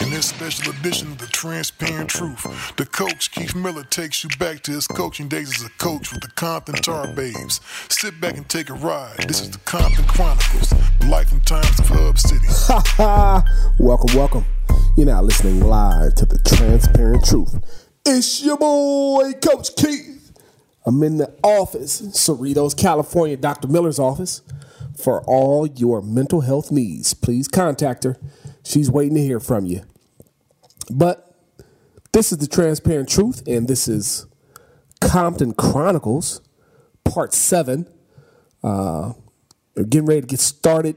In this special edition of The Transparent Truth, the coach, Keith Miller, takes you back to his coaching days as a coach with the Compton Tar Babes. Sit back and take a ride. This is the Compton Chronicles, life and times of Hub City. Ha ha! welcome, welcome. You're now listening live to The Transparent Truth. It's your boy, Coach Keith. I'm in the office, Cerritos, California, Dr. Miller's office. For all your mental health needs, please contact her. She's waiting to hear from you. But this is the transparent truth, and this is Compton Chronicles, part seven. Uh, we're getting ready to get started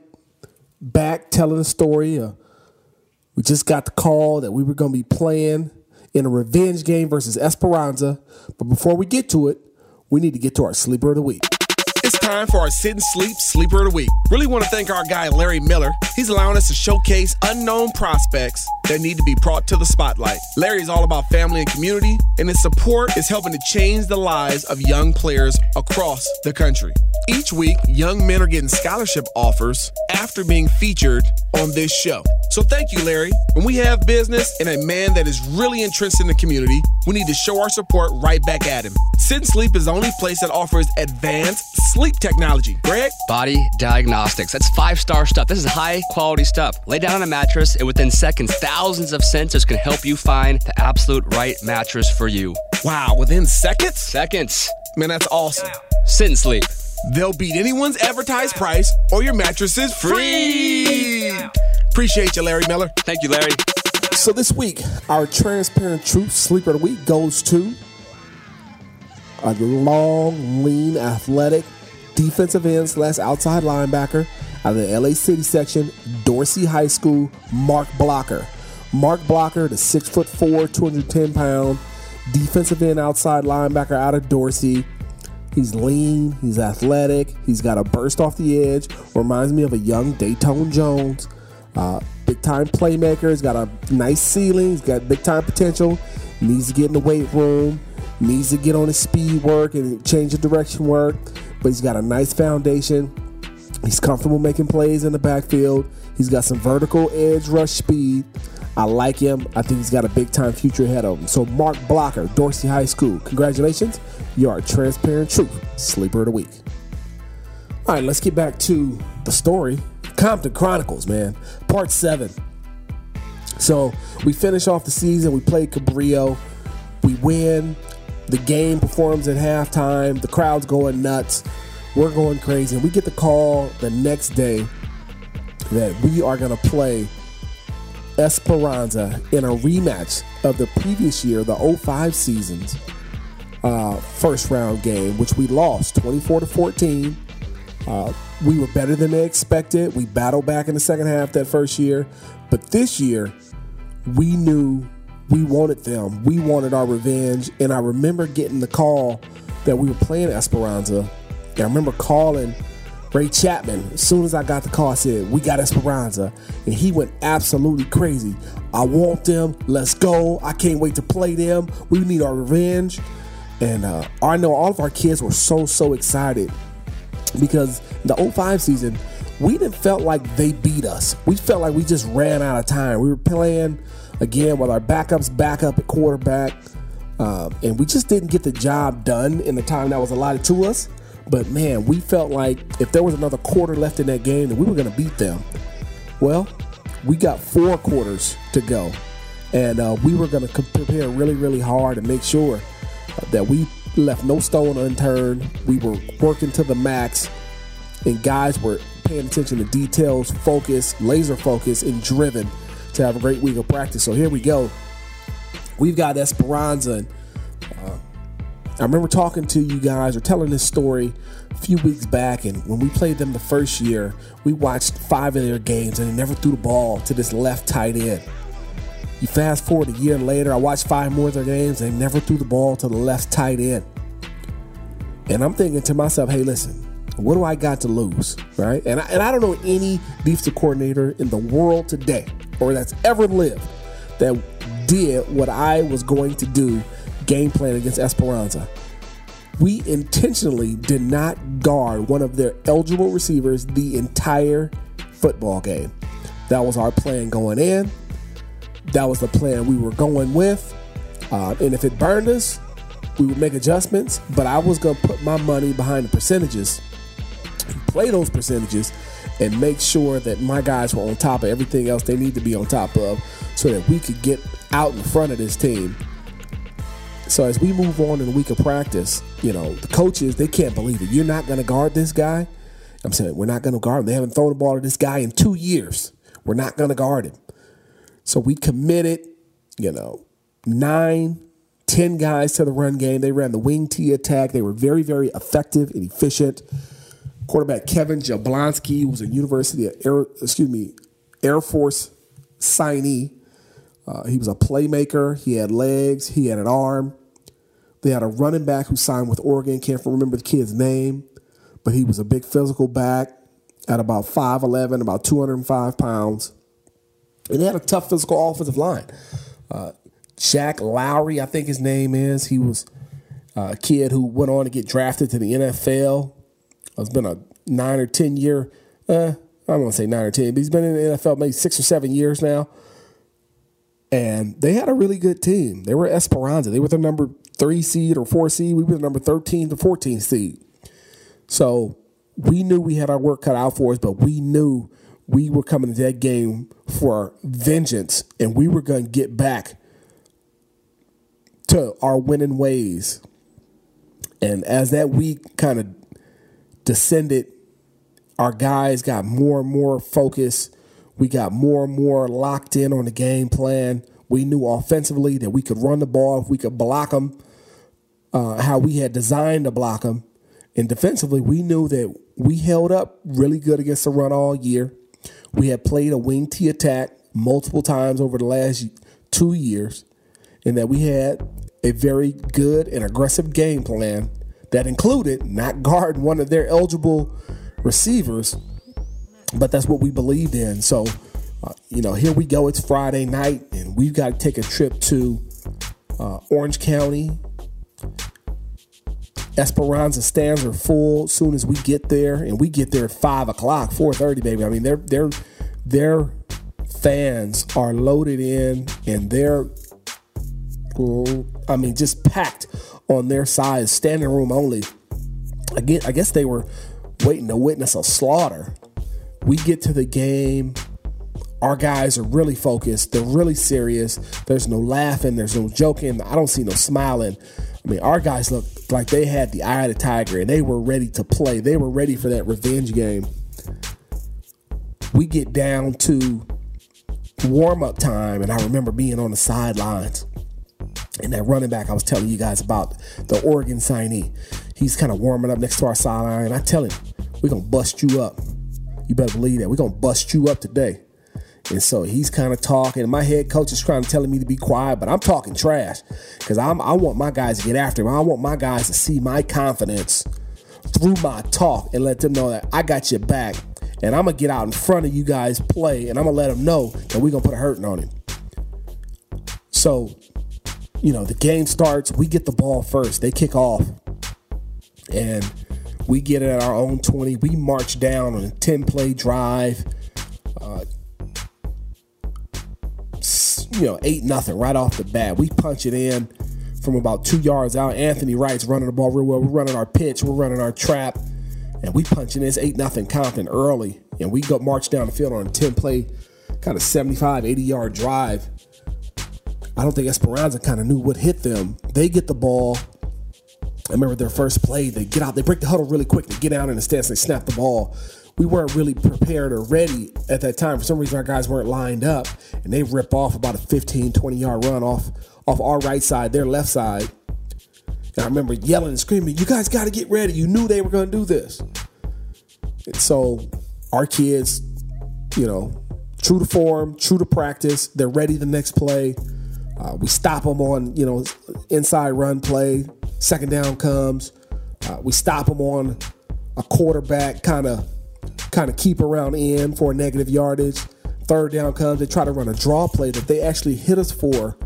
back telling a story. Uh, we just got the call that we were going to be playing in a revenge game versus Esperanza. But before we get to it, we need to get to our sleeper of the week. It's time for our Sit and Sleep Sleeper of the Week. Really want to thank our guy Larry Miller. He's allowing us to showcase unknown prospects that need to be brought to the spotlight. Larry is all about family and community, and his support is helping to change the lives of young players across the country. Each week, young men are getting scholarship offers after being featured on this show. So thank you, Larry. When we have business and a man that is really interested in the community, we need to show our support right back at him. Sit and Sleep is the only place that offers advanced sleep technology. Greg? Body diagnostics. That's five star stuff. This is high quality stuff. Lay down on a mattress, and within seconds, thousands of sensors can help you find the absolute right mattress for you. Wow, within seconds? Seconds. Man, that's awesome. Sit and sleep. They'll beat anyone's advertised price, or your mattress is free. Appreciate you, Larry Miller. Thank you, Larry. So this week, our transparent truth sleeper of the week goes to a long, lean, athletic defensive end slash outside linebacker out of the LA City section, Dorsey High School, Mark Blocker. Mark Blocker, the six foot four, 210 pound defensive end outside linebacker out of Dorsey. He's lean, he's athletic, he's got a burst off the edge, reminds me of a young Dayton Jones. Uh, big time playmaker, he's got a nice ceiling, he's got big time potential, needs to get in the weight room, needs to get on his speed work and change of direction work, but he's got a nice foundation. He's comfortable making plays in the backfield. He's got some vertical edge rush speed. I like him. I think he's got a big time future ahead of him. So, Mark Blocker, Dorsey High School, congratulations. You are transparent truth sleeper of the week. All right, let's get back to the story. Compton Chronicles, man, part seven. So, we finish off the season. We play Cabrillo. We win. The game performs at halftime. The crowd's going nuts. We're going crazy. And we get the call the next day that we are going to play Esperanza in a rematch of the previous year, the 05 season's uh, first round game, which we lost 24 to 14. Uh, we were better than they expected. We battled back in the second half that first year. But this year, we knew we wanted them. We wanted our revenge. And I remember getting the call that we were playing Esperanza. And I remember calling Ray Chapman. As soon as I got the call, said, We got Esperanza. And he went absolutely crazy. I want them. Let's go. I can't wait to play them. We need our revenge. And uh, I know all of our kids were so, so excited because the 05 season, we didn't felt like they beat us. We felt like we just ran out of time. We were playing again with our backups back up at quarterback. Uh, and we just didn't get the job done in the time that was allotted to us. But man, we felt like if there was another quarter left in that game, that we were going to beat them. Well, we got four quarters to go. And uh, we were going to prepare really, really hard and make sure that we left no stone unturned. We were working to the max, and guys were paying attention to details, focus, laser focus, and driven to have a great week of practice. So here we go. We've got Esperanza. And, uh, I remember talking to you guys or telling this story a few weeks back, and when we played them the first year, we watched five of their games, and they never threw the ball to this left tight end. You fast forward a year later, I watched five more of their games. And they never threw the ball to the left tight end. And I'm thinking to myself, hey, listen, what do I got to lose? Right? And I, and I don't know any defensive coordinator in the world today or that's ever lived that did what I was going to do game plan against Esperanza. We intentionally did not guard one of their eligible receivers the entire football game. That was our plan going in. That was the plan we were going with. Uh, and if it burned us, we would make adjustments. But I was going to put my money behind the percentages, play those percentages, and make sure that my guys were on top of everything else they need to be on top of so that we could get out in front of this team. So as we move on in the week of practice, you know, the coaches, they can't believe it. You're not going to guard this guy. I'm saying we're not going to guard him. They haven't thrown the ball to this guy in two years. We're not going to guard him. So we committed, you know, nine, ten guys to the run game. They ran the wing T attack. They were very, very effective and efficient. Quarterback Kevin Jablonski was a University of Air, excuse me, Air Force signee. Uh, he was a playmaker. He had legs. He had an arm. They had a running back who signed with Oregon. Can't remember the kid's name, but he was a big physical back at about 5'11, about 205 pounds. And they had a tough physical offensive line. Uh, Jack Lowry, I think his name is. He was a kid who went on to get drafted to the NFL. It's been a nine or 10 year, uh, I to say nine or 10, but he's been in the NFL maybe six or seven years now. And they had a really good team. They were Esperanza. They were the number three seed or four seed. We were the number 13 to 14 seed. So we knew we had our work cut out for us, but we knew we were coming to that game for vengeance and we were going to get back to our winning ways. And as that week kind of descended, our guys got more and more focused. We got more and more locked in on the game plan. We knew offensively that we could run the ball, if we could block them, uh, how we had designed to block them. And defensively, we knew that we held up really good against the run all year. We had played a wing T attack multiple times over the last two years, and that we had a very good and aggressive game plan that included not guarding one of their eligible receivers, but that's what we believed in. So, uh, you know, here we go. It's Friday night, and we've got to take a trip to uh, Orange County. Esperanza stands are full as soon as we get there, and we get there at five o'clock, four thirty, baby. I mean, they're they're their fans are loaded in, and they're I mean, just packed on their side, standing room only. Again, I guess they were waiting to witness a slaughter. We get to the game. Our guys are really focused. They're really serious. There's no laughing. There's no joking. I don't see no smiling. I mean, our guys look like they had the eye of the tiger and they were ready to play. They were ready for that revenge game. We get down to warm up time, and I remember being on the sidelines. And that running back I was telling you guys about, the Oregon signee, he's kind of warming up next to our sideline. I tell him, we're going to bust you up. You better believe that. We're going to bust you up today. And so he's kind of talking. My head coach is trying to telling me to be quiet, but I'm talking trash because I'm I want my guys to get after him. I want my guys to see my confidence through my talk and let them know that I got your back. And I'm gonna get out in front of you guys play, and I'm gonna let them know that we're gonna put a hurting on him. So, you know, the game starts. We get the ball first. They kick off, and we get it at our own 20. We march down on a 10 play drive. Uh, you know, eight nothing right off the bat. We punch it in from about two yards out. Anthony Wright's running the ball real well. We're running our pitch. We're running our trap, and we punching this eight nothing Compton early, and we go march down the field on a ten play, kind of 75, 80 yard drive. I don't think Esperanza kind of knew what hit them. They get the ball. I remember their first play. They get out. They break the huddle really quick. They get out in the stance. They snap the ball we weren't really prepared or ready at that time. For some reason, our guys weren't lined up, and they rip off about a 15, 20 yard run off off our right side, their left side. And I remember yelling and screaming, "You guys got to get ready! You knew they were going to do this." And so our kids, you know, true to form, true to practice. They're ready the next play. Uh, we stop them on, you know, inside run play. Second down comes. Uh, we stop them on a quarterback kind of kind of keep around in for negative yardage. Third down comes. They try to run a draw play that they actually hit us for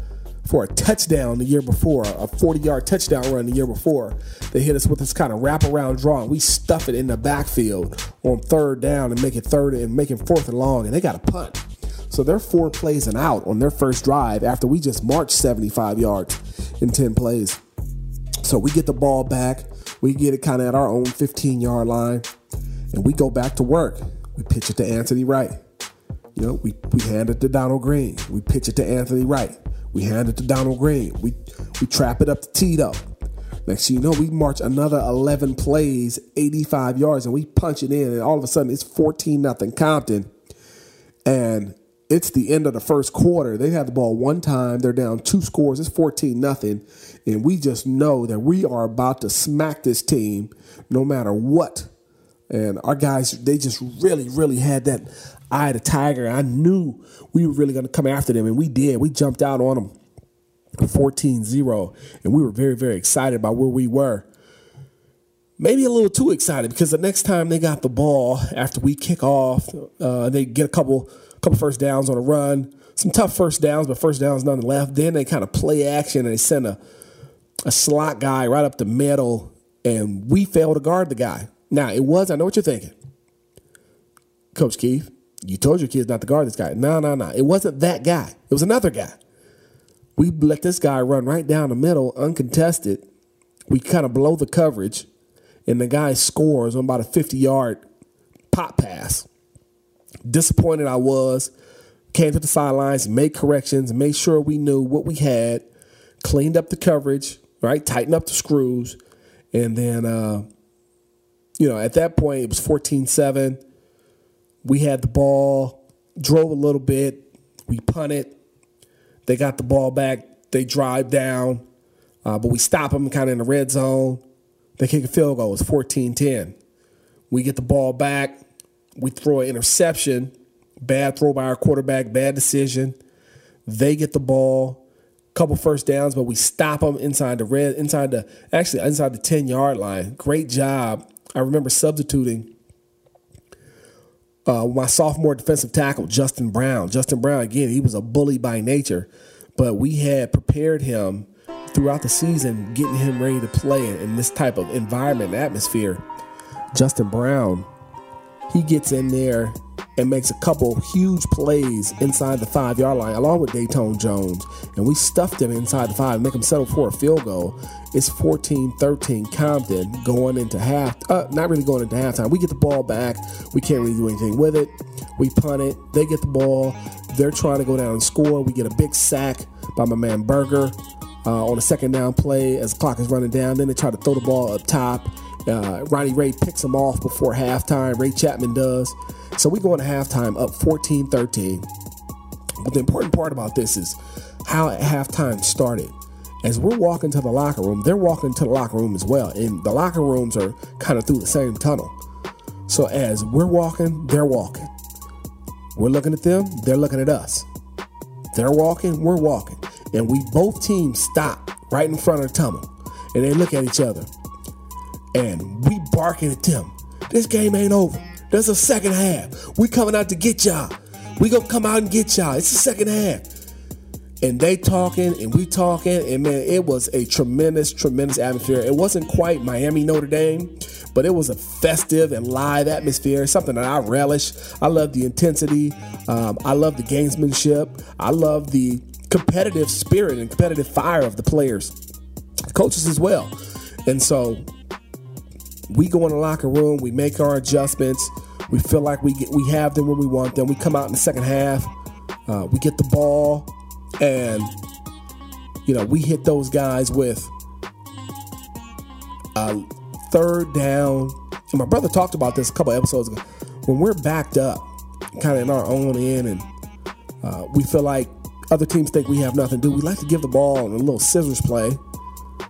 for a touchdown the year before, a 40 yard touchdown run the year before. They hit us with this kind of wraparound draw, and we stuff it in the backfield on third down and make it third and make it fourth and long, and they got a punt. So they're four plays and out on their first drive after we just marched 75 yards in 10 plays. So we get the ball back. We get it kind of at our own 15 yard line, and we go back to work. We pitch it to Anthony Wright. You know, we, we hand it to Donald Green. We pitch it to Anthony Wright. We hand it to Donald Green. We we trap it up to Tito. Next you know, we march another 11 plays, 85 yards, and we punch it in, and all of a sudden it's 14 nothing Compton. And it's the end of the first quarter. They have the ball one time, they're down two scores, it's 14 nothing. And we just know that we are about to smack this team no matter what. And our guys, they just really, really had that eye of the tiger. I knew we were really going to come after them, and we did. We jumped out on them 14 0, and we were very, very excited about where we were. Maybe a little too excited because the next time they got the ball after we kick off, uh, they get a couple couple first downs on a run, some tough first downs, but first downs nonetheless. Then they kind of play action and they send a a slot guy right up the middle, and we fail to guard the guy. Now it was, I know what you're thinking, Coach Keith. You told your kids not to guard this guy. No, no, no. It wasn't that guy. It was another guy. We let this guy run right down the middle, uncontested. We kind of blow the coverage, and the guy scores on about a 50 yard pop pass. Disappointed I was. Came to the sidelines, made corrections, made sure we knew what we had, cleaned up the coverage, right? Tightened up the screws. And then, uh, you know, at that point, it was 14 7 we had the ball, drove a little bit, we punted. They got the ball back, they drive down, uh, but we stop them kind of in the red zone. They kick a field goal. It's 14 10. We get the ball back, we throw an interception. Bad throw by our quarterback, bad decision. They get the ball, couple first downs, but we stop them inside the red, inside the actually inside the 10 yard line. Great job. I remember substituting uh, my sophomore defensive tackle, Justin Brown. Justin Brown, again, he was a bully by nature, but we had prepared him throughout the season, getting him ready to play in this type of environment atmosphere. Justin Brown, he gets in there and makes a couple huge plays inside the five yard line, along with Dayton Jones. And we stuffed him inside the five, and make him settle for a field goal. It's 14 13 Compton going into half, uh, not really going into halftime. We get the ball back. We can't really do anything with it. We punt it. They get the ball. They're trying to go down and score. We get a big sack by my man Berger uh, on a second down play as the clock is running down. Then they try to throw the ball up top. Uh, Ronnie Ray picks him off before halftime. Ray Chapman does. So we go into halftime up 14 13. But the important part about this is how halftime started. As we're walking to the locker room, they're walking to the locker room as well. And the locker rooms are kind of through the same tunnel. So as we're walking, they're walking. We're looking at them, they're looking at us. They're walking, we're walking. And we both teams stop right in front of the tunnel. And they look at each other. And we barking at them. This game ain't over. There's a second half. We coming out to get y'all. We gonna come out and get y'all. It's the second half. And they talking and we talking, and man, it was a tremendous, tremendous atmosphere. It wasn't quite Miami Notre Dame, but it was a festive and live atmosphere, something that I relish. I love the intensity. Um, I love the gamesmanship. I love the competitive spirit and competitive fire of the players, coaches as well. And so we go in the locker room, we make our adjustments. We feel like we get, we have them when we want them. We come out in the second half, uh, we get the ball, and you know we hit those guys with a third down. And my brother talked about this a couple episodes ago. When we're backed up, kind of in our own end, and uh, we feel like other teams think we have nothing to do, we like to give the ball in a little scissors play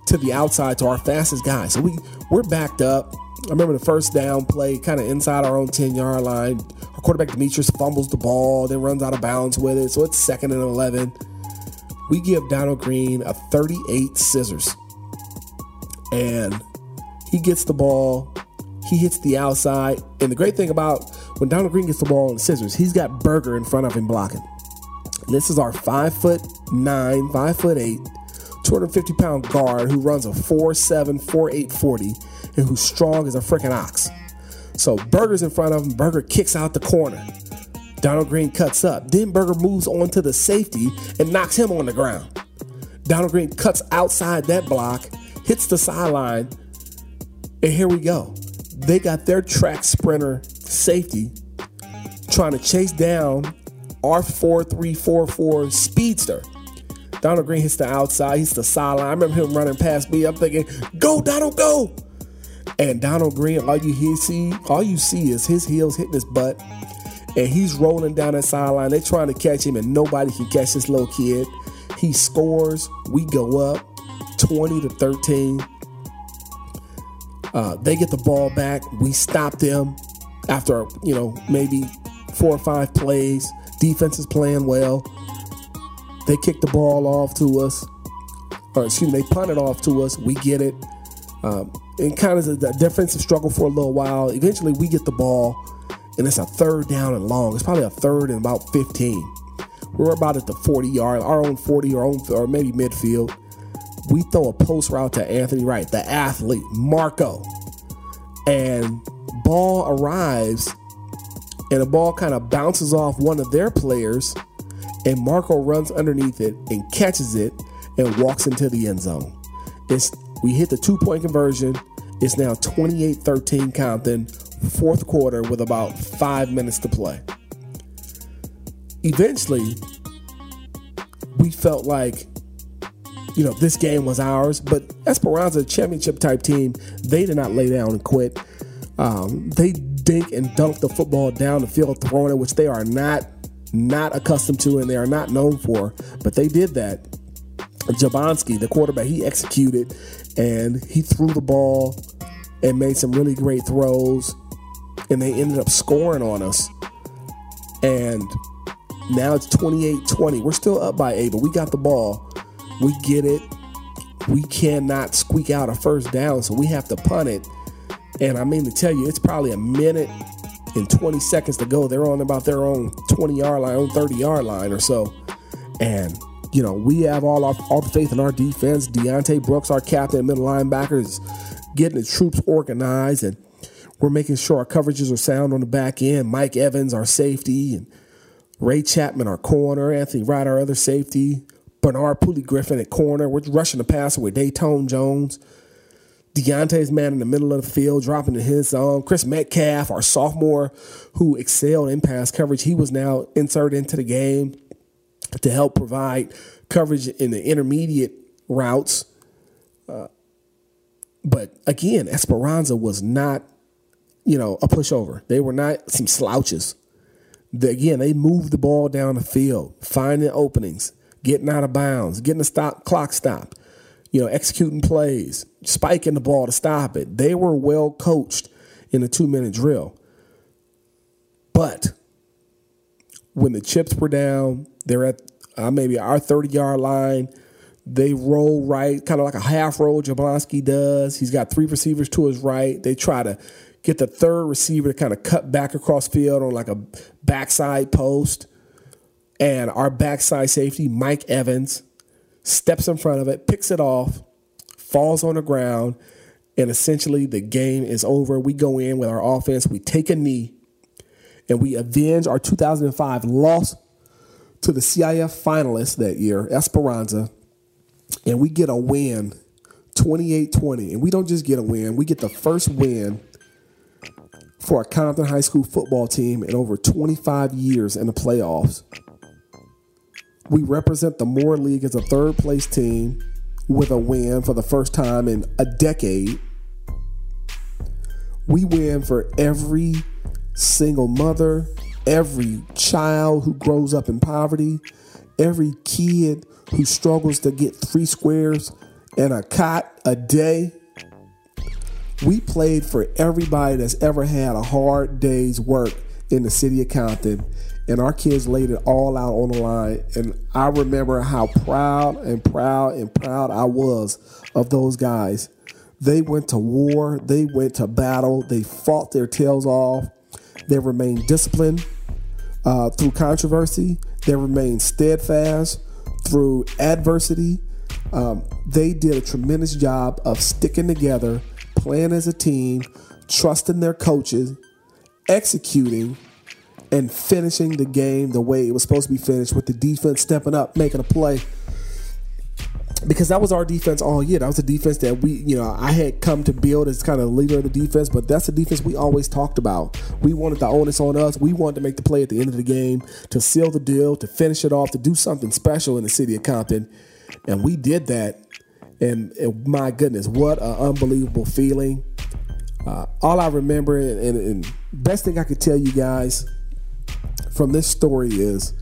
to the outside to our fastest guy. So we we're backed up. I remember the first down play, kind of inside our own 10 yard line. Our quarterback Demetrius fumbles the ball, then runs out of bounds with it. So it's second and 11. We give Donald Green a 38 scissors. And he gets the ball, he hits the outside. And the great thing about when Donald Green gets the ball the scissors, he's got Berger in front of him blocking. This is our five foot nine, five foot eight, 250 pound guard who runs a 4'7, 4'8, 40, and who's strong as a freaking ox. So Burger's in front of him. Burger kicks out the corner. Donald Green cuts up. Then Burger moves on to the safety and knocks him on the ground. Donald Green cuts outside that block, hits the sideline, and here we go. They got their track sprinter safety trying to chase down our 4344 speedster. Donald Green hits the outside, he's the sideline. I remember him running past me. I'm thinking, go, Donald, go. And Donald Green, all you see, all you see is his heels hitting his butt. And he's rolling down that sideline. They're trying to catch him, and nobody can catch this little kid. He scores. We go up 20 to 13. Uh, they get the ball back. We stop them after, you know, maybe four or five plays. Defense is playing well. They kick the ball off to us, or excuse me, they punt it off to us. We get it. Um, and kind of the defensive struggle for a little while. Eventually, we get the ball, and it's a third down and long. It's probably a third and about 15. We're about at the 40 yard, our own 40 or own, or maybe midfield. We throw a post route to Anthony Wright, the athlete, Marco, and ball arrives, and the ball kind of bounces off one of their players and Marco runs underneath it and catches it and walks into the end zone. It's we hit the two point conversion. It's now 28 13 Compton, fourth quarter with about five minutes to play. Eventually, we felt like, you know, this game was ours, but Esperanza, championship type team, they did not lay down and quit. Um, they dink and dunk the football down the field, throwing it, which they are not not accustomed to and they are not known for, but they did that. Jablonski, the quarterback, he executed and he threw the ball and made some really great throws, and they ended up scoring on us. And now it's 28 20. We're still up by eight, but we got the ball. We get it. We cannot squeak out a first down, so we have to punt it. And I mean to tell you, it's probably a minute and 20 seconds to go. They're on about their own 20 yard line, own 30 yard line or so. And, you know, we have all our all the faith in our defense. Deontay Brooks, our captain, middle linebacker, is getting the troops organized and we're making sure our coverages are sound on the back end. Mike Evans, our safety, and Ray Chapman, our corner, Anthony Wright, our other safety, Bernard Pooley Griffin at corner. We're rushing the passer with Dayton Jones. Deontay's man in the middle of the field, dropping to his zone. Chris Metcalf, our sophomore, who excelled in pass coverage, he was now inserted into the game to help provide coverage in the intermediate routes. Uh, but again, Esperanza was not, you know, a pushover. They were not some slouches. The, again, they moved the ball down the field, finding openings, getting out of bounds, getting the stop clock stopped you know, executing plays, spiking the ball to stop it. They were well coached in a two minute drill. But when the chips were down, they're at uh, maybe our 30 yard line. They roll right, kind of like a half roll Jablonski does. He's got three receivers to his right. They try to get the third receiver to kind of cut back across field on like a backside post. And our backside safety, Mike Evans, steps in front of it, picks it off, falls on the ground, and essentially the game is over. We go in with our offense, we take a knee, and we avenge our 2005 loss to the CIF finalists that year, Esperanza, and we get a win 28 20. And we don't just get a win, we get the first win for a Compton High School football team in over 25 years in the playoffs. We represent the Moore League as a third place team with a win for the first time in a decade. We win for every single mother, every child who grows up in poverty, every kid who struggles to get three squares and a cot a day. We played for everybody that's ever had a hard day's work in the city of Compton, and our kids laid it all out on the line. And I remember how proud and proud and proud I was of those guys. They went to war, they went to battle, they fought their tails off, they remained disciplined uh, through controversy, they remained steadfast through adversity. Um, they did a tremendous job of sticking together, playing as a team, trusting their coaches, executing, and finishing the game the way it was supposed to be finished with the defense stepping up, making a play. Because that was our defense all year. That was the defense that we, you know, I had come to build as kind of leader of the defense, but that's the defense we always talked about. We wanted the onus on us. We wanted to make the play at the end of the game, to seal the deal, to finish it off, to do something special in the city of Compton. And we did that. And, and my goodness, what an unbelievable feeling. Uh, all I remember, and, and, and best thing I could tell you guys from this story is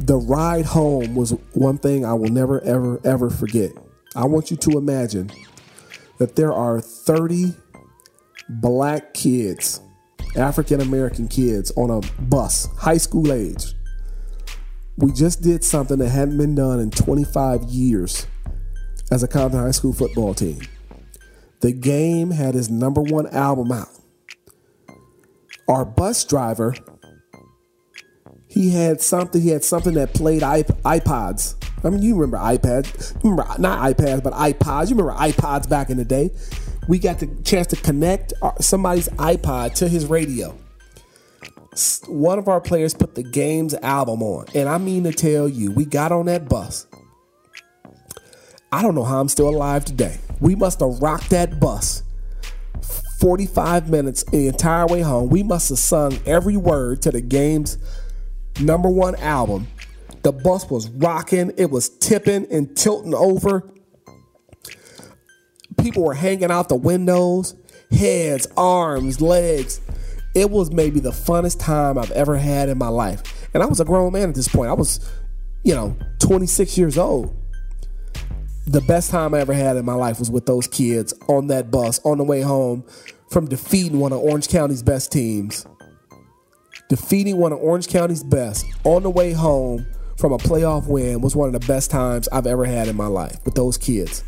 the ride home was one thing I will never, ever, ever forget. I want you to imagine that there are 30 black kids, African American kids, on a bus, high school age. We just did something that hadn't been done in 25 years as a Compton High School football team. The game had his number one album out. Our bus driver, he had something. He had something that played iPods. I mean, you remember iPads? You remember not iPads, but iPods. You remember iPods back in the day? We got the chance to connect uh, somebody's iPod to his radio. One of our players put the game's album on, and I mean to tell you, we got on that bus. I don't know how I'm still alive today. We must have rocked that bus 45 minutes the entire way home. We must have sung every word to the game's number one album. The bus was rocking, it was tipping and tilting over. People were hanging out the windows, heads, arms, legs. It was maybe the funnest time I've ever had in my life. And I was a grown man at this point. I was, you know, 26 years old the best time I ever had in my life was with those kids on that bus on the way home from defeating one of Orange County's best teams. Defeating one of Orange County's best on the way home from a playoff win was one of the best times I've ever had in my life with those kids.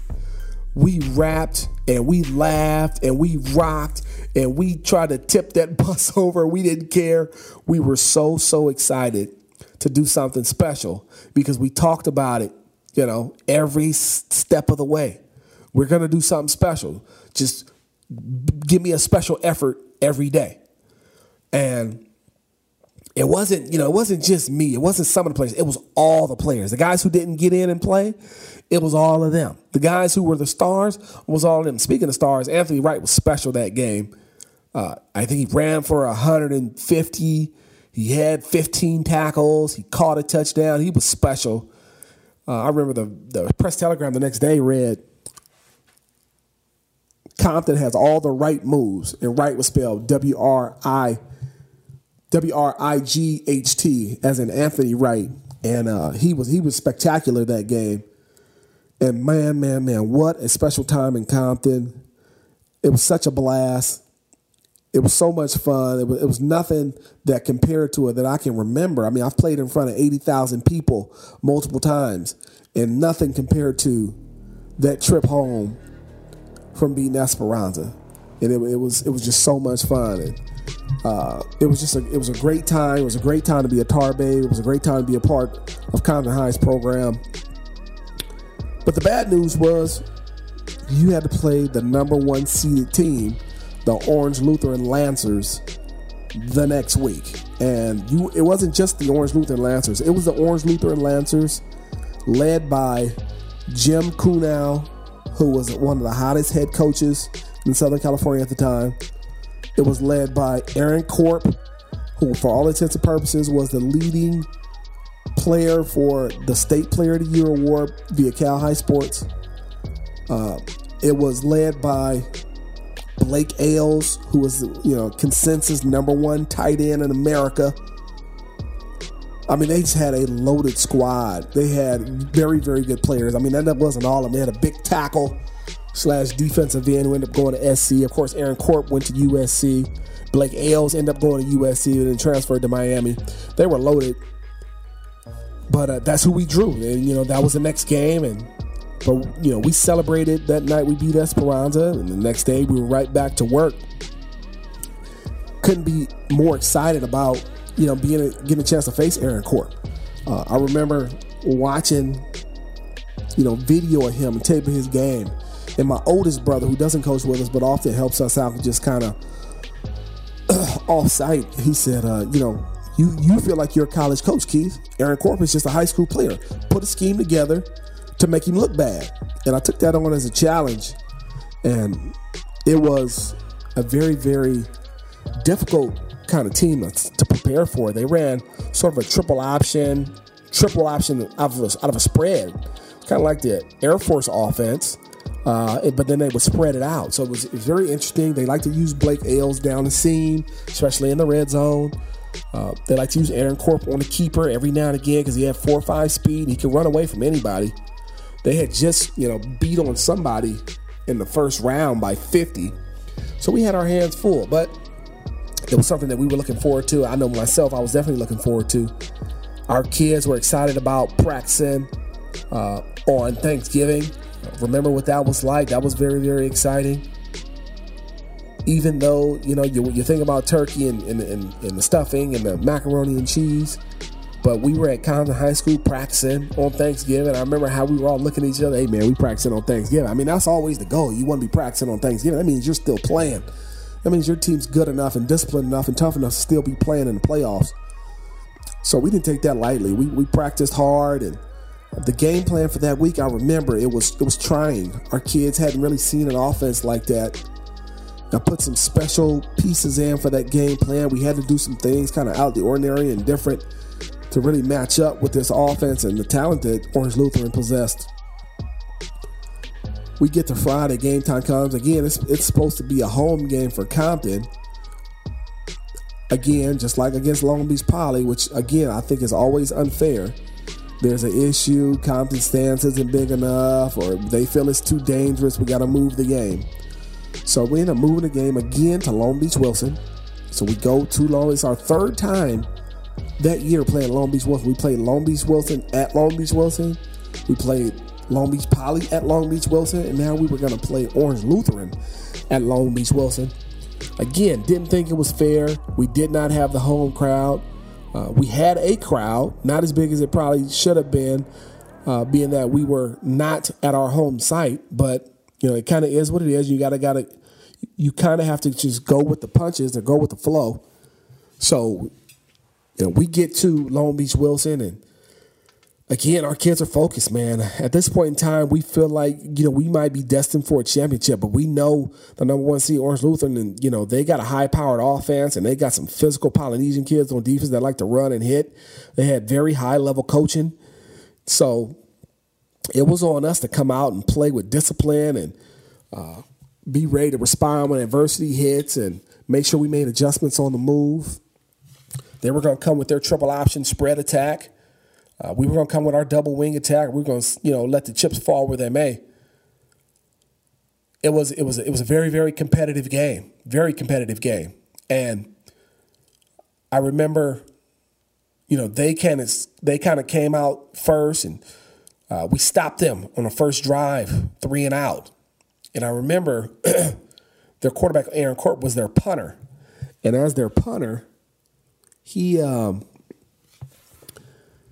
We rapped and we laughed and we rocked and we tried to tip that bus over. We didn't care. We were so, so excited to do something special because we talked about it you know, every step of the way. We're going to do something special. Just give me a special effort every day. And it wasn't, you know, it wasn't just me. It wasn't some of the players. It was all the players. The guys who didn't get in and play, it was all of them. The guys who were the stars was all of them. Speaking of stars, Anthony Wright was special that game. Uh, I think he ran for 150. He had 15 tackles. He caught a touchdown. He was special. Uh, I remember the, the press telegram the next day read Compton has all the right moves, and right was spelled W R I W R I G H T as in Anthony Wright, and uh, he was he was spectacular that game. And man, man, man, what a special time in Compton! It was such a blast it was so much fun. It was, it was nothing that compared to it that I can remember. I mean, I've played in front of 80,000 people multiple times, and nothing compared to that trip home from beating Esperanza. And it, it was it was just so much fun. And, uh, it was just a, it was a great time. It was a great time to be a Tar Babe. It was a great time to be a part of Compton High's program. But the bad news was you had to play the number one seeded team the Orange Lutheran Lancers the next week. And you it wasn't just the Orange Lutheran Lancers, it was the Orange Lutheran Lancers led by Jim Kunau, who was one of the hottest head coaches in Southern California at the time. It was led by Aaron Corp, who, for all intents and purposes, was the leading player for the State Player of the Year award via Cal High Sports. Uh, it was led by Blake Ayles, who was you know consensus number one tight end in America. I mean, they just had a loaded squad. They had very, very good players. I mean, that wasn't all of them. They had a big tackle, slash defensive end who ended up going to SC. Of course, Aaron Corp went to USC. Blake Ayles ended up going to USC and then transferred to Miami. They were loaded, but uh, that's who we drew. And you know that was the next game, and but you know we celebrated that night. We beat Esperanza, and the next day we were right back to work. Couldn't be more excited about you know being a, getting a chance to face Aaron Corp. Uh, I remember watching you know video of him and taping his game. And my oldest brother, who doesn't coach with us but often helps us out, just kind of off site, he said, uh, you know, you, you feel like you're a college coach, Keith. Aaron Corp is just a high school player. Put a scheme together to make him look bad. And I took that on as a challenge. And it was a very, very difficult kind of team to prepare for. They ran sort of a triple option, triple option out of a, out of a spread, kind of like the Air Force offense. Uh, but then they would spread it out. So it was, it was, very interesting. They like to use Blake Ayles down the seam, especially in the red zone. Uh, they like to use Aaron Corp on the keeper every now and again because he had four or five speed. He could run away from anybody. They had just, you know, beat on somebody in the first round by 50. So we had our hands full, but it was something that we were looking forward to. I know myself, I was definitely looking forward to. Our kids were excited about practicing uh, on Thanksgiving. Remember what that was like? That was very, very exciting. Even though, you know, you, you think about turkey and, and, and, and the stuffing and the macaroni and cheese, but we were at Compton High School practicing on Thanksgiving. I remember how we were all looking at each other. Hey, man, we practicing on Thanksgiving. I mean, that's always the goal. You want to be practicing on Thanksgiving. That means you're still playing. That means your team's good enough and disciplined enough and tough enough to still be playing in the playoffs. So we didn't take that lightly. We, we practiced hard and the game plan for that week, I remember it was it was trying. Our kids hadn't really seen an offense like that. I put some special pieces in for that game plan. We had to do some things kind of out of the ordinary and different to really match up with this offense and the talent that Orange Lutheran possessed. We get to Friday, game time comes. Again, it's, it's supposed to be a home game for Compton. Again, just like against Long Beach Poly, which again I think is always unfair there's an issue, Compton stance isn't big enough, or they feel it's too dangerous, we got to move the game. So we end up moving the game again to Long Beach Wilson. So we go to Long It's our third time that year playing Long Beach Wilson. We played Long Beach Wilson at Long Beach Wilson. We played Long Beach Poly at Long Beach Wilson. And now we were going to play Orange Lutheran at Long Beach Wilson. Again, didn't think it was fair. We did not have the home crowd. Uh, we had a crowd, not as big as it probably should have been, uh, being that we were not at our home site. But you know, it kind of is what it is. You gotta gotta, you kind of have to just go with the punches and go with the flow. So, you know, we get to Long Beach Wilson and again, our kids are focused, man. At this point in time, we feel like, you know, we might be destined for a championship, but we know the number one seed Orange Lutheran, and, you know, they got a high powered offense and they got some physical Polynesian kids on defense that like to run and hit. They had very high level coaching. So it was on us to come out and play with discipline and uh, be ready to respond when adversity hits and make sure we made adjustments on the move. They were going to come with their triple option spread attack uh, we were going to come with our double wing attack. We are going to, you know, let the chips fall where they may. It was it was it was a very very competitive game, very competitive game, and I remember, you know, they kind of they kind of came out first, and uh, we stopped them on the first drive, three and out, and I remember their quarterback Aaron Corp was their punter, and as their punter, he um,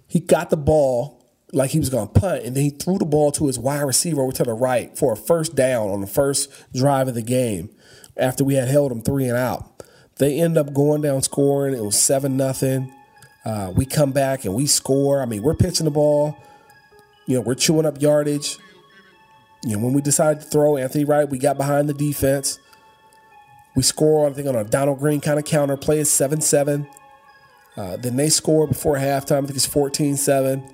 he got the ball like he was going to punt, and then he threw the ball to his wide receiver over to the right for a first down on the first drive of the game after we had held them three and out. They end up going down scoring. It was 7 nothing. Uh, we come back and we score. I mean, we're pitching the ball. You know, we're chewing up yardage. You know, when we decided to throw Anthony Wright, we got behind the defense. We score, I think, on a Donald Green kind of counter play. It's 7 7. Uh, then they score before halftime. I think it's 14 7.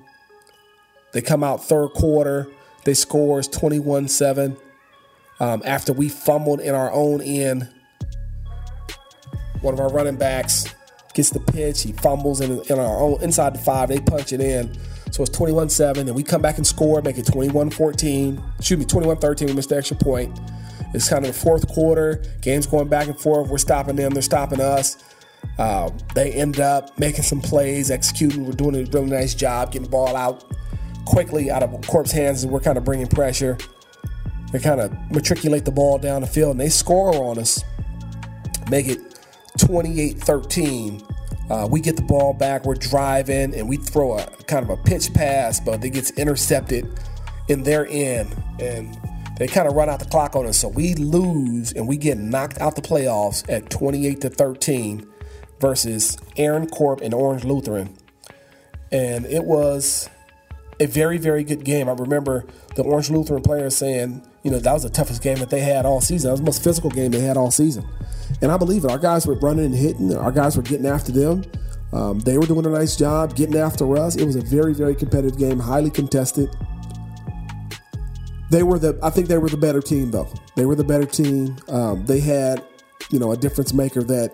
They come out third quarter. They score 21 7. Um, after we fumbled in our own end, one of our running backs gets the pitch. He fumbles in, in our own inside the five. They punch it in. So it's 21 7. And we come back and score, make it 21 14. Excuse me, 21 13. We missed the extra point. It's kind of the fourth quarter. Game's going back and forth. We're stopping them, they're stopping us. Uh, they end up making some plays, executing. We're doing a really nice job getting the ball out quickly out of Corp's hands, and we're kind of bringing pressure. They kind of matriculate the ball down the field, and they score on us, make it 28 13. Uh, we get the ball back, we're driving, and we throw a kind of a pitch pass, but it gets intercepted in their end, and they kind of run out the clock on us. So we lose, and we get knocked out the playoffs at 28 to 13 versus Aaron Corp and Orange Lutheran. And it was a very, very good game. I remember the Orange Lutheran players saying, you know, that was the toughest game that they had all season. That was the most physical game they had all season. And I believe it. Our guys were running and hitting. Our guys were getting after them. Um, they were doing a nice job getting after us. It was a very, very competitive game, highly contested. They were the, I think they were the better team, though. They were the better team. Um, they had, you know, a difference maker that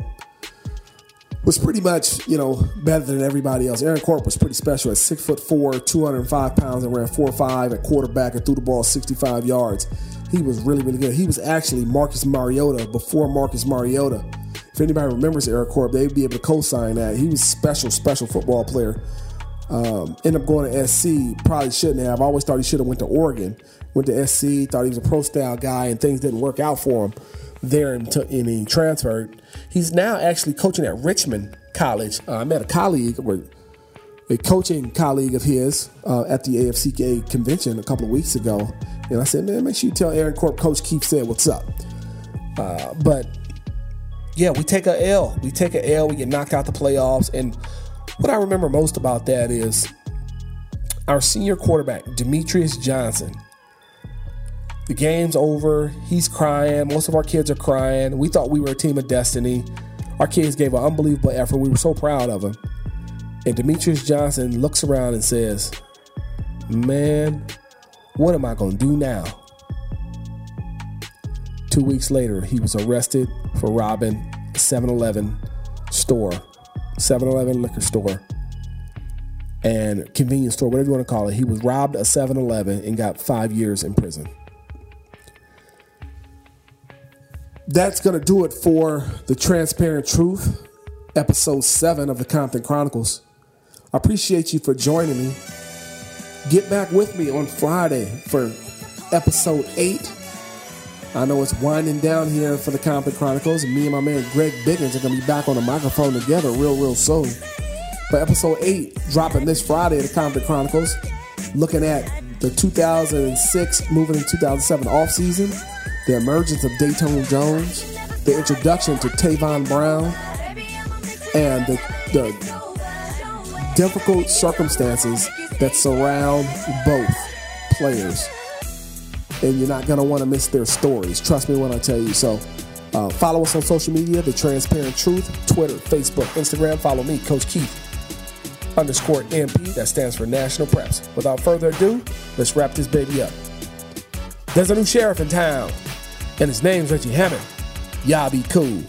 was pretty much, you know, better than everybody else. Aaron Corp was pretty special at six foot four, 205 pounds, and ran four five at quarterback and threw the ball 65 yards. He was really, really good. He was actually Marcus Mariota before Marcus Mariota. If anybody remembers Aaron Corp, they'd be able to co-sign that. He was special, special football player. Um, ended up going to SC. Probably shouldn't have. I always thought he should have went to Oregon. Went to SC. Thought he was a pro style guy, and things didn't work out for him there and, t- and he transferred. He's now actually coaching at Richmond College. Uh, I met a colleague, or a coaching colleague of his, uh, at the AFCA convention a couple of weeks ago, and I said, "Man, make sure you tell Aaron Corp, Coach Keith said what's up." Uh, but yeah, we take a L. We take a L. We get knocked out the playoffs, and what I remember most about that is our senior quarterback, Demetrius Johnson the game's over. He's crying. Most of our kids are crying. We thought we were a team of destiny. Our kids gave an unbelievable effort. We were so proud of them. And Demetrius Johnson looks around and says, Man, what am I going to do now? Two weeks later, he was arrested for robbing a 7 Eleven store, 7 Eleven liquor store, and convenience store, whatever you want to call it. He was robbed a 7 Eleven and got five years in prison. That's going to do it for the Transparent Truth, episode seven of the Compton Chronicles. I appreciate you for joining me. Get back with me on Friday for episode eight. I know it's winding down here for the Compton Chronicles. Me and my man Greg Biggins are going to be back on the microphone together real, real soon. But episode eight dropping this Friday the Compton Chronicles, looking at the 2006 moving in 2007 off season the emergence of Datone Jones, the introduction to Tavon Brown, and the, the difficult circumstances that surround both players. And you're not going to want to miss their stories. Trust me when I tell you. So, uh, follow us on social media, The Transparent Truth, Twitter, Facebook, Instagram. Follow me, Coach Keith underscore NP. That stands for National Preps. Without further ado, let's wrap this baby up. There's a new sheriff in town and his name's Reggie Hammond. Y'all be cool.